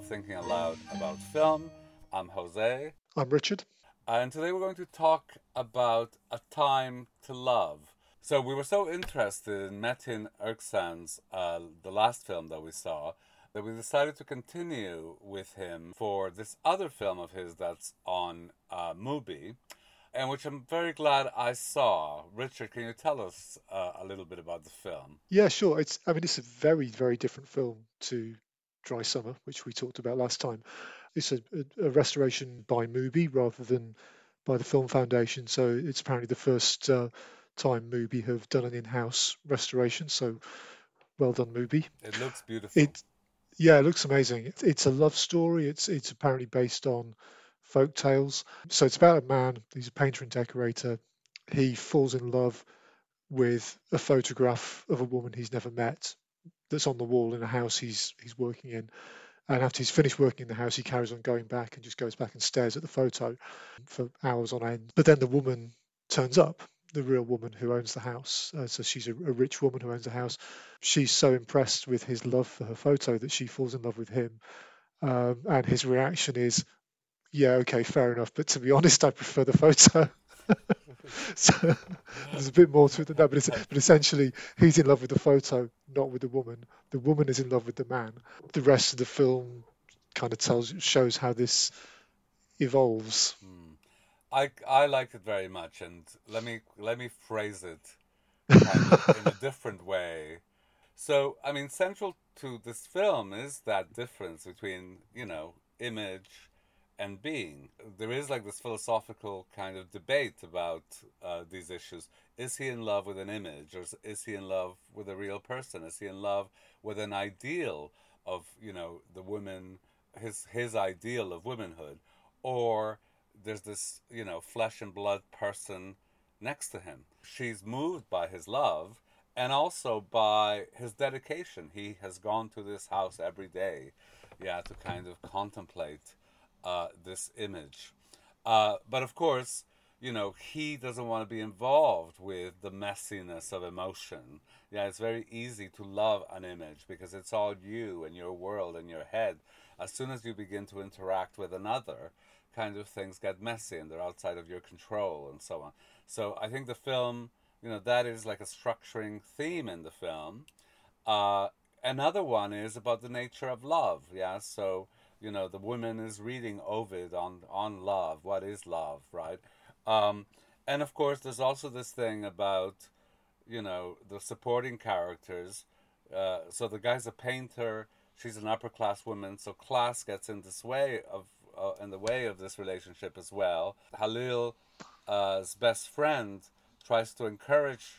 of Thinking Aloud about film. I'm Jose. I'm Richard. And today we're going to talk about A Time to Love. So we were so interested in Metin Erksan's, uh, the last film that we saw, that we decided to continue with him for this other film of his that's on uh, Mubi, and which I'm very glad I saw. Richard, can you tell us uh, a little bit about the film? Yeah, sure. It's I mean it's a very very different film to Dry Summer, which we talked about last time. It's a, a restoration by Mubi rather than by the Film Foundation. So it's apparently the first uh, time Mubi have done an in-house restoration. So well done, Mubi. It looks beautiful. It yeah, it looks amazing. It's a love story. It's it's apparently based on folk tales. So it's about a man. He's a painter and decorator. He falls in love with a photograph of a woman he's never met that's on the wall in a house he's he's working in. And after he's finished working in the house, he carries on going back and just goes back and stares at the photo for hours on end. But then the woman turns up the real woman who owns the house. Uh, so she's a, a, rich woman who owns the house. She's so impressed with his love for her photo that she falls in love with him. Um, and his reaction is, "Yeah, okay, fair enough, but to be honest, I prefer the photo." so there's a bit more to it than that, but, but essentially, he's in love with the photo, not with the woman. The woman is in love with the man. The rest of the film kind of tells shows how this evolves. Mm. I I liked it very much, and let me let me phrase it kind of in a different way. So, I mean, central to this film is that difference between you know image and being. There is like this philosophical kind of debate about uh, these issues. Is he in love with an image, or is he in love with a real person? Is he in love with an ideal of you know the woman, his his ideal of womanhood, or there's this, you know, flesh and blood person next to him. She's moved by his love and also by his dedication. He has gone to this house every day, yeah, to kind of contemplate uh, this image. Uh, but of course, you know, he doesn't want to be involved with the messiness of emotion. Yeah, it's very easy to love an image because it's all you and your world and your head. As soon as you begin to interact with another, kind of things get messy and they're outside of your control and so on. So I think the film, you know, that is like a structuring theme in the film. Uh, another one is about the nature of love. Yeah, so you know the woman is reading Ovid on on love. What is love, right? Um, and of course, there's also this thing about you know the supporting characters. Uh, so the guy's a painter. She's an upper class woman. So class gets in this way of uh, in the way of this relationship as well. Halil's uh, best friend tries to encourage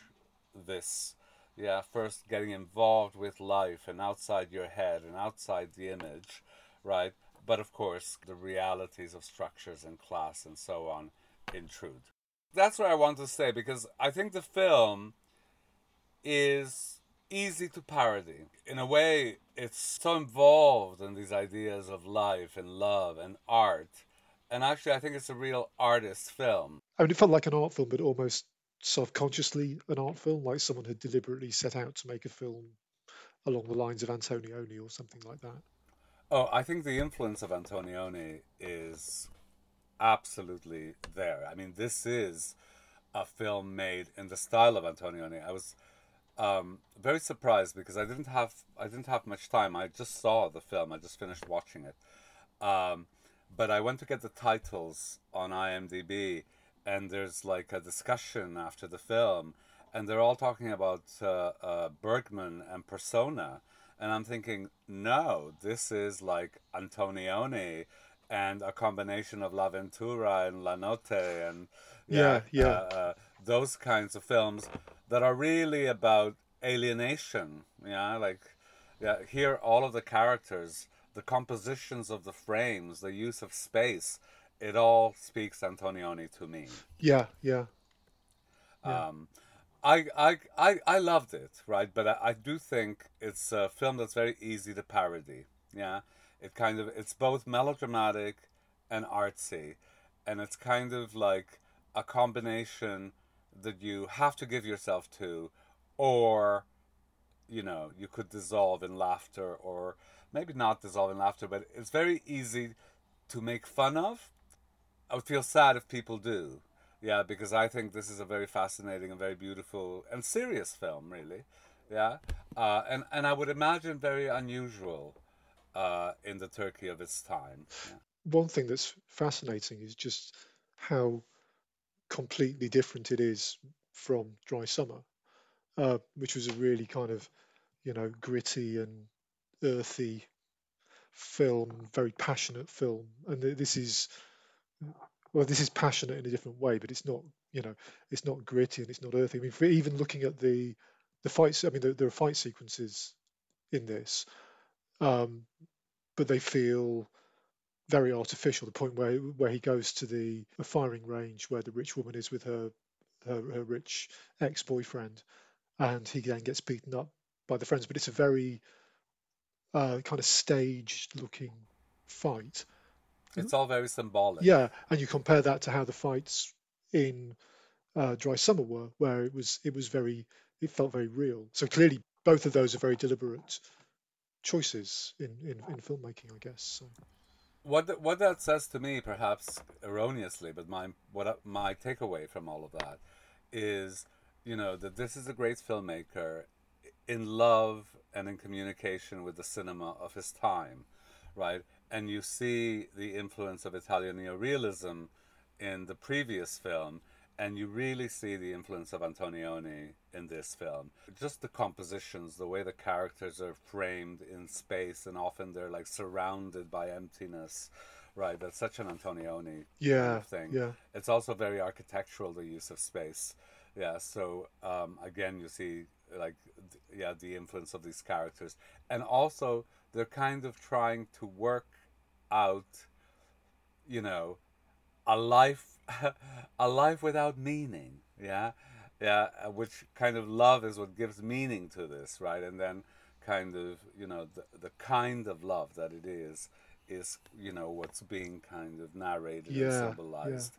this. Yeah, first getting involved with life and outside your head and outside the image, right? But of course, the realities of structures and class and so on intrude. That's what I want to say because I think the film is easy to parody. In a way, it's so involved in these ideas of life and love and art. And actually, I think it's a real artist film. I mean, it felt like an art film, but almost self-consciously an art film, like someone had deliberately set out to make a film along the lines of Antonioni or something like that. Oh, I think the influence of Antonioni is absolutely there. I mean, this is a film made in the style of Antonioni. I was um, very surprised because I didn't have I didn't have much time. I just saw the film. I just finished watching it, um, but I went to get the titles on IMDb, and there's like a discussion after the film, and they're all talking about uh, uh, Bergman and Persona, and I'm thinking, no, this is like Antonioni and a combination of L'Avventura and La Notte and yeah, yeah, yeah. Uh, uh those kinds of films that are really about alienation. Yeah, like yeah, here all of the characters, the compositions of the frames, the use of space, it all speaks Antonioni to me. Yeah, yeah. yeah. Um, I, I, I, I loved it, right? But I, I do think it's a film that's very easy to parody. Yeah, it kind of it's both melodramatic and artsy, and it's kind of like a combination that you have to give yourself to, or you know you could dissolve in laughter or maybe not dissolve in laughter, but it's very easy to make fun of. I would feel sad if people do. Yeah, because I think this is a very fascinating and very beautiful and serious film, really. Yeah, uh, and and I would imagine very unusual uh, in the Turkey of its time. Yeah. One thing that's fascinating is just how completely different it is from Dry Summer, uh, which was a really kind of you know gritty and earthy film, very passionate film, and this is well, this is passionate in a different way, but it's not you know it's not gritty and it's not earthy. I mean, even looking at the the fights, I mean, there, there are fight sequences in this, um, but they feel very artificial. The point where where he goes to the, the firing range where the rich woman is with her her, her rich ex boyfriend, and he then gets beaten up by the friends. But it's a very uh, kind of staged looking fight. It's all very symbolic. Yeah, and you compare that to how the fights in uh, Dry Summer were, where it was it was very it felt very real. So clearly, both of those are very deliberate choices in in, in filmmaking, I guess. So. What what that says to me, perhaps erroneously, but my what my takeaway from all of that is, you know, that this is a great filmmaker in love and in communication with the cinema of his time, right? And you see the influence of Italian neorealism in the previous film, and you really see the influence of Antonioni in this film. Just the compositions, the way the characters are framed in space, and often they're like surrounded by emptiness. Right, that's such an Antonioni yeah, kind of thing. Yeah. It's also very architectural, the use of space. Yeah, so um, again, you see like yeah the influence of these characters and also they're kind of trying to work out you know a life a life without meaning yeah yeah uh, which kind of love is what gives meaning to this right and then kind of you know the, the kind of love that it is is you know what's being kind of narrated yeah, and symbolized yeah.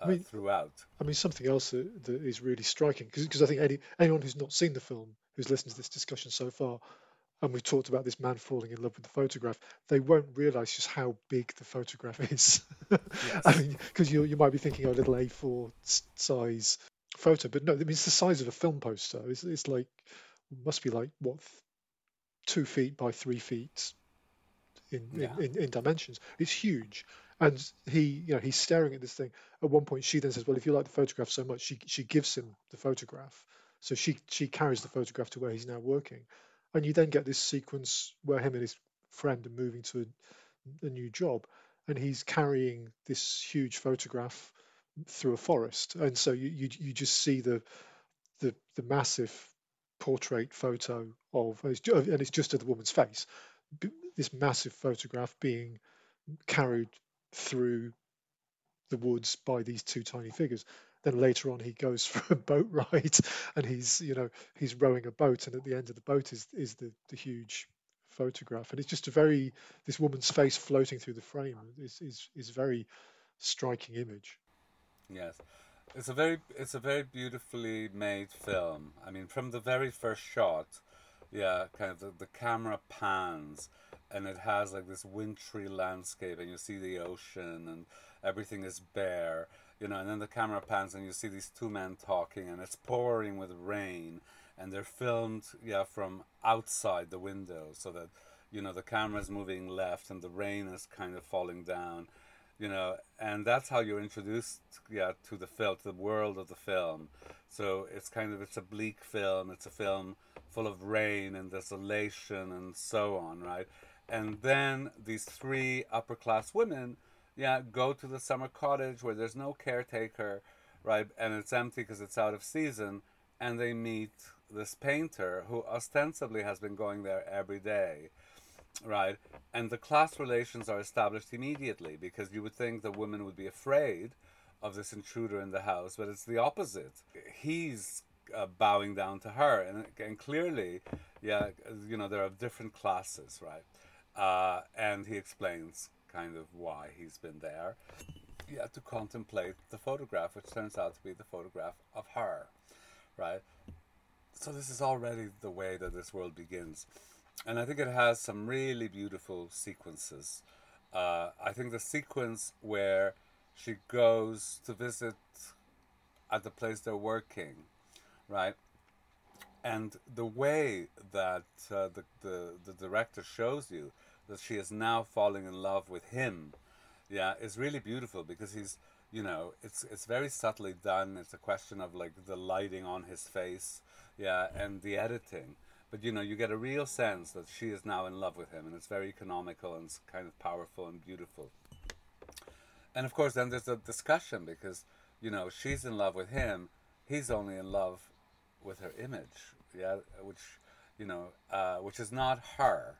I mean, uh, throughout. I mean, something else that, that is really striking because I think any anyone who's not seen the film who's listened to this discussion so far, and we've talked about this man falling in love with the photograph, they won't realise just how big the photograph is. Yes. I mean, because you you might be thinking oh, of a little A4 size photo, but no, I mean it's the size of a film poster. It's, it's like must be like what two feet by three feet in, yeah. in, in, in dimensions. It's huge. And he, you know, he's staring at this thing. At one point, she then says, "Well, if you like the photograph so much, she she gives him the photograph." So she she carries the photograph to where he's now working, and you then get this sequence where him and his friend are moving to a, a new job, and he's carrying this huge photograph through a forest, and so you you, you just see the the the massive portrait photo of and it's just of the woman's face, this massive photograph being carried through the woods by these two tiny figures. Then later on, he goes for a boat ride, and he's you know he's rowing a boat, and at the end of the boat is is the the huge photograph, and it's just a very this woman's face floating through the frame is is is very striking image. Yes, it's a very it's a very beautifully made film. I mean, from the very first shot, yeah, kind of the, the camera pans and it has like this wintry landscape and you see the ocean and everything is bare you know and then the camera pans and you see these two men talking and it's pouring with rain and they're filmed yeah from outside the window so that you know the camera is moving left and the rain is kind of falling down you know and that's how you're introduced yeah to the film to the world of the film. So it's kind of it's a bleak film it's a film full of rain and desolation and so on right and then these three upper class women yeah go to the summer cottage where there's no caretaker right? And it's empty because it's out of season. And they meet this painter who ostensibly has been going there every day right? And the class relations are established immediately because you would think the woman would be afraid of this intruder in the house but it's the opposite. He's uh, bowing down to her. And, and clearly yeah you know there are different classes right uh, and he explains kind of why he's been there. Yeah, to contemplate the photograph, which turns out to be the photograph of her, right? so this is already the way that this world begins, and I think it has some really beautiful sequences. Uh, I think the sequence where she goes to visit at the place they're working, right? And the way that uh, the, the the director shows you that she is now falling in love with him, yeah, is really beautiful because he's you know it's it's very subtly done. It's a question of like the lighting on his face, yeah, and the editing. But you know, you get a real sense that she is now in love with him, and it's very economical and kind of powerful and beautiful. And of course, then there's a discussion because you know she's in love with him, he's only in love with her image, yeah, which you know, uh, which is not her,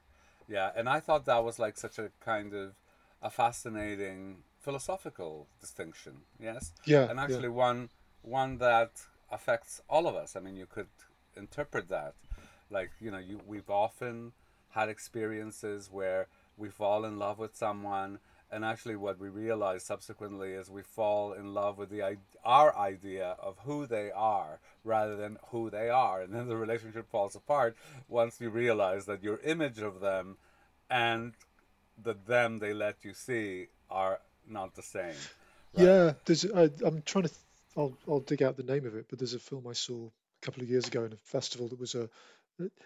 yeah. And I thought that was like such a kind of a fascinating philosophical distinction, yes, yeah, and actually yeah. one one that affects all of us. I mean, you could interpret that like you know, you we've often had experiences where we fall in love with someone and actually what we realize subsequently is we fall in love with the our idea of who they are rather than who they are and then the relationship falls apart once you realize that your image of them and the them they let you see are not the same right? yeah there's I, am trying to I'll, I'll dig out the name of it but there's a film i saw a couple of years ago in a festival that was a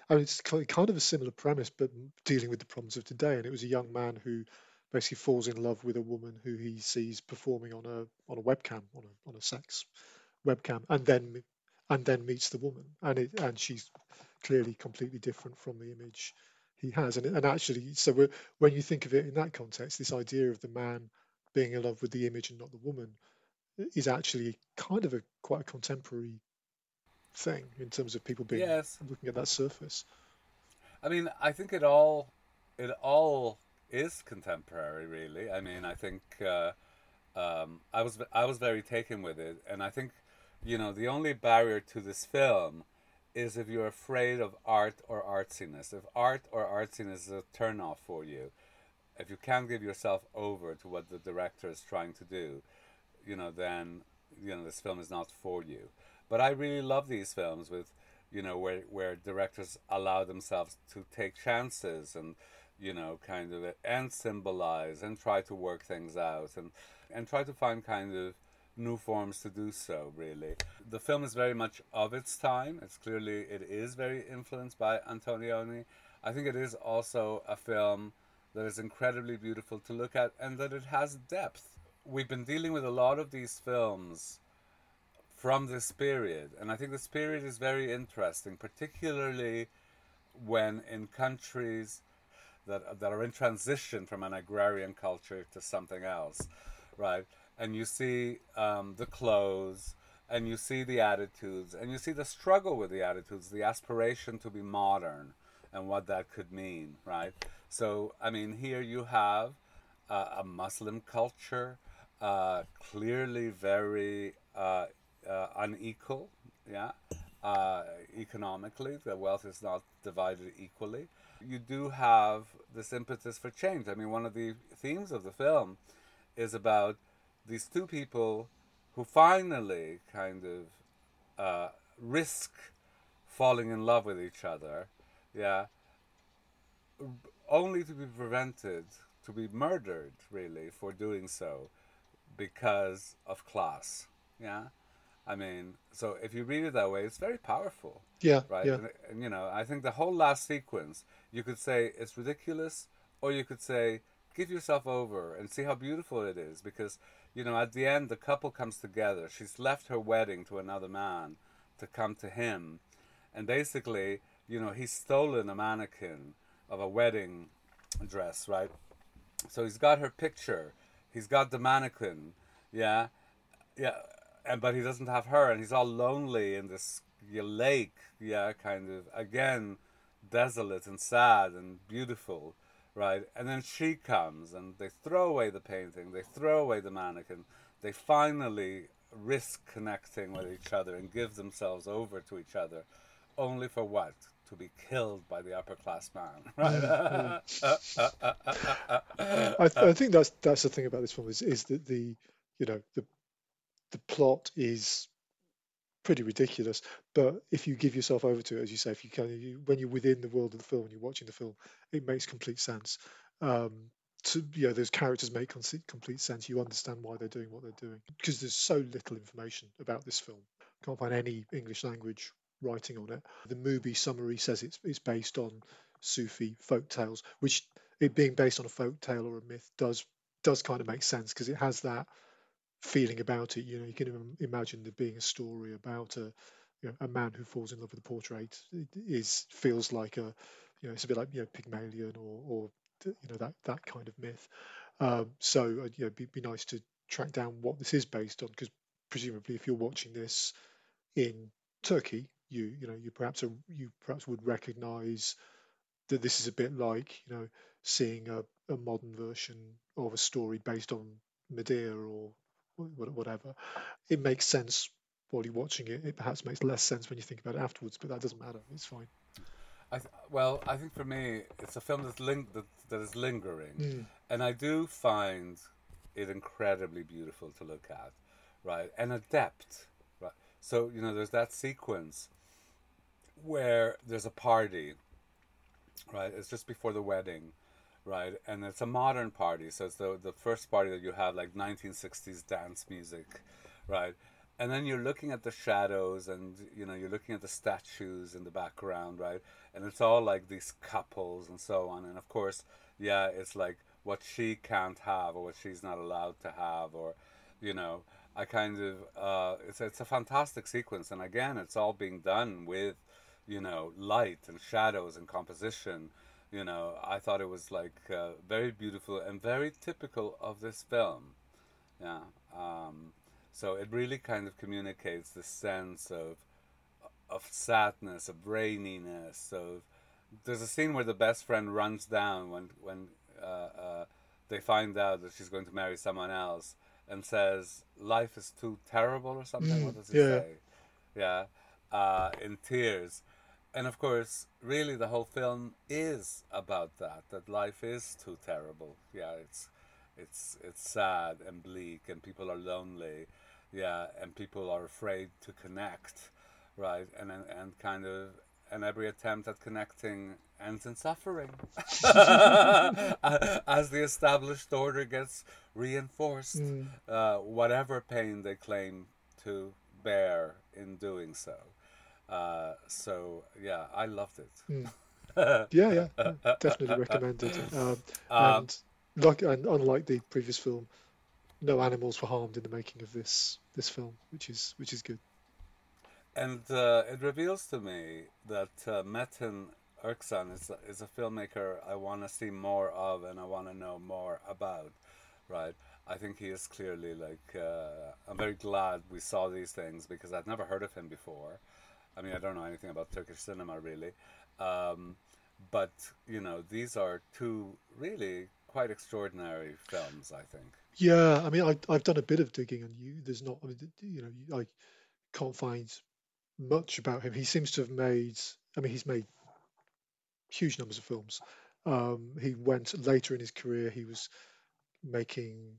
I mean, it's kind of a similar premise, but dealing with the problems of today. And it was a young man who basically falls in love with a woman who he sees performing on a on a webcam on a on a sex webcam, and then and then meets the woman, and it and she's clearly completely different from the image he has, and and actually, so when you think of it in that context, this idea of the man being in love with the image and not the woman is actually kind of a quite a contemporary thing in terms of people being yes. looking at that surface. I mean, I think it all it all is contemporary, really. I mean, I think uh, um, I was I was very taken with it, and I think you know the only barrier to this film is if you're afraid of art or artsiness. If art or artsiness is a turnoff for you, if you can't give yourself over to what the director is trying to do, you know, then you know this film is not for you. But I really love these films with, you know, where where directors allow themselves to take chances and you know, kind of and symbolize and try to work things out and and try to find kind of new forms to do so really. The film is very much of its time. It's clearly it is very influenced by antonioni. I think it is also a film that is incredibly beautiful to look at and that it has depth. We've been dealing with a lot of these films from this period and i think this period is very interesting particularly when in countries that that are in transition from an agrarian culture to something else, right? And you see um, the clothes, and you see the attitudes, and you see the struggle with the attitudes, the aspiration to be modern, and what that could mean, right? So, I mean, here you have uh, a Muslim culture, uh, clearly very uh, uh unequal, yeah. Uh, economically, the wealth is not divided equally you do have this impetus for change. I mean, one of the themes of the film is about these two people who finally kind of uh, risk falling in love with each other, yeah, only to be prevented, to be murdered, really, for doing so because of class, yeah. I mean, so if you read it that way, it's very powerful. Yeah. Right. Yeah. And, and, you know, I think the whole last sequence, you could say it's ridiculous, or you could say give yourself over and see how beautiful it is, because you know, at the end, the couple comes together. She's left her wedding to another man to come to him, and basically, you know, he's stolen a mannequin of a wedding dress, right? So he's got her picture. He's got the mannequin. Yeah. Yeah and but he doesn't have her, and he's all lonely in this lake. Yeah, kind of again, desolate and sad and beautiful, right? And then she comes, and they throw away the painting, they throw away the mannequin, they finally risk connecting with each other and give themselves over to each other, only for what? To be killed by the upper class man, right? I, think that's that's the thing about this film is is that the you know the the plot is pretty ridiculous. But if you give yourself over to it, as you say, if you can, you, when you're within the world of the film and you're watching the film, it makes complete sense. Um, to you know, those characters make complete sense. You understand why they're doing what they're doing because there's so little information about this film. Can't find any English language writing on it. The Mubi summary says it's it's based on Sufi folk tales, which it being based on a folk tale or a myth does does kind of make sense because it has that feeling about it. You know, you can imagine there being a story about a you know, a man who falls in love with a portrait. It is feels like a you know it's a bit like you know Pygmalion or or you know that that kind of myth. Um, so uh, you know, be, be nice to track down what this is based on because presumably if you're watching this in Turkey, you you know you perhaps a, you perhaps would recognise that this is a bit like you know seeing a, a modern version of a story based on Medea or whatever. It makes sense while you're watching it. It perhaps makes less sense when you think about it afterwards, but that doesn't matter. It's fine. I th- well, I think for me, it's a film that's ling- that, that is lingering, mm. and I do find it incredibly beautiful to look at, right, and adept, right. So you know, there's that sequence where there's a party, right? It's just before the wedding, right? And it's a modern party, so it's the the first party that you have like 1960s dance music, right? And then you're looking at the shadows, and you know you're looking at the statues in the background, right? And it's all like these couples and so on. And of course, yeah, it's like what she can't have or what she's not allowed to have, or you know, I kind of uh, it's it's a fantastic sequence, and again, it's all being done with you know light and shadows and composition you know, I thought it was like uh, very beautiful and very typical of this film. Yeah. Um, so it really kind of communicates the sense of of sadness, of raininess. Of there's a scene where the best friend runs down when when uh, uh, they find out that she's going to marry someone else and says, "Life is too terrible" or something. Mm, what does he yeah. say? Yeah, uh, in tears and of course, really, the whole film is about that. That life is too terrible. Yeah, it's it's it's sad and bleak, and people are lonely. Yeah, and people are afraid to connect, right? And and, and kind of and every attempt at connecting ends in suffering as the established order gets reinforced. Mm. Uh, whatever pain they claim to bear in doing so. Uh, so yeah, I loved it. Mm. yeah, yeah, definitely recommended. Um, um, and like, and unlike the previous film, no animals were harmed in the making of this this film, which is which is good. And uh, it reveals to me that uh, Metin Erksan is a, is a filmmaker I want to see more of and I want to know more about. Right, I think he is clearly like. Uh, I'm very glad we saw these things because I'd never heard of him before. I mean, I don't know anything about Turkish cinema really, um, but you know, these are two really quite extraordinary films. I think. Yeah, I mean, I, I've done a bit of digging, and you, there's not. I mean, you know, I can't find much about him. He seems to have made. I mean, he's made huge numbers of films. Um, he went later in his career. He was making,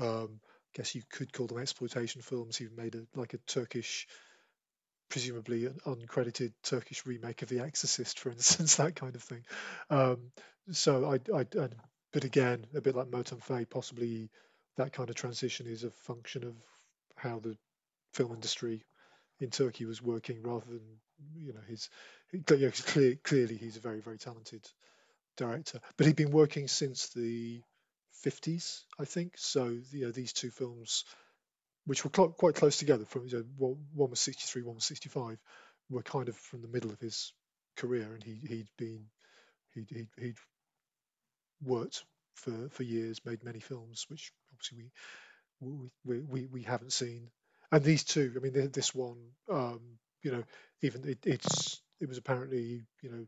um, I guess you could call them exploitation films. He made a like a Turkish presumably an uncredited Turkish remake of The Exorcist, for instance, that kind of thing. Um, so I, I, I, but again, a bit like Moton Fay, possibly that kind of transition is a function of how the film industry in Turkey was working, rather than you know his. Clear, clearly, he's a very very talented director, but he'd been working since the 50s, I think. So you know, these two films which were cl- quite close together. From you know, one was 63, one was 65, were kind of from the middle of his career, and he he'd been he'd he'd, he'd worked for for years, made many films, which obviously we we we, we haven't seen. And these two, I mean, this one, um, you know, even it, it's it was apparently you know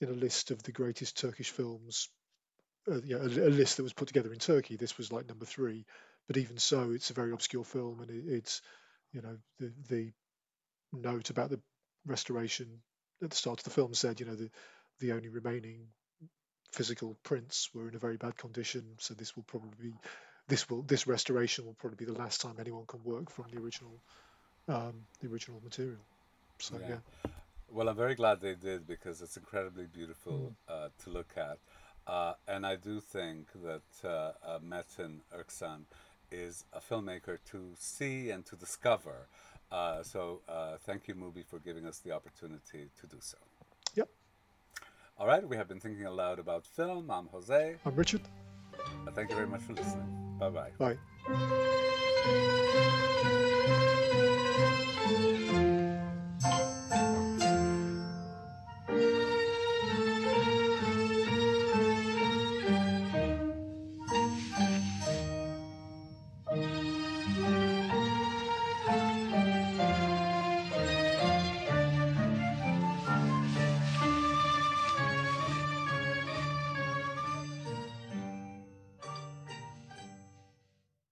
in a list of the greatest Turkish films, uh, yeah, a, a, list that was put together in Turkey. This was like number three, but even so, it's a very obscure film, and it, it's you know the the note about the restoration at the start of the film said you know the the only remaining physical prints were in a very bad condition, so this will probably be this will this restoration will probably be the last time anyone can work from the original um, the original material. So yeah. yeah. Well, I'm very glad they did because it's incredibly beautiful mm. uh, to look at. Uh, and I do think that uh, uh Metin Erksan is a filmmaker to see and to discover. Uh, so uh, thank you, Mubi, for giving us the opportunity to do so. Yep. All right, we have been thinking aloud about film. I'm Jose. I'm Richard. thank you very much for listening. Bye-bye. Bye.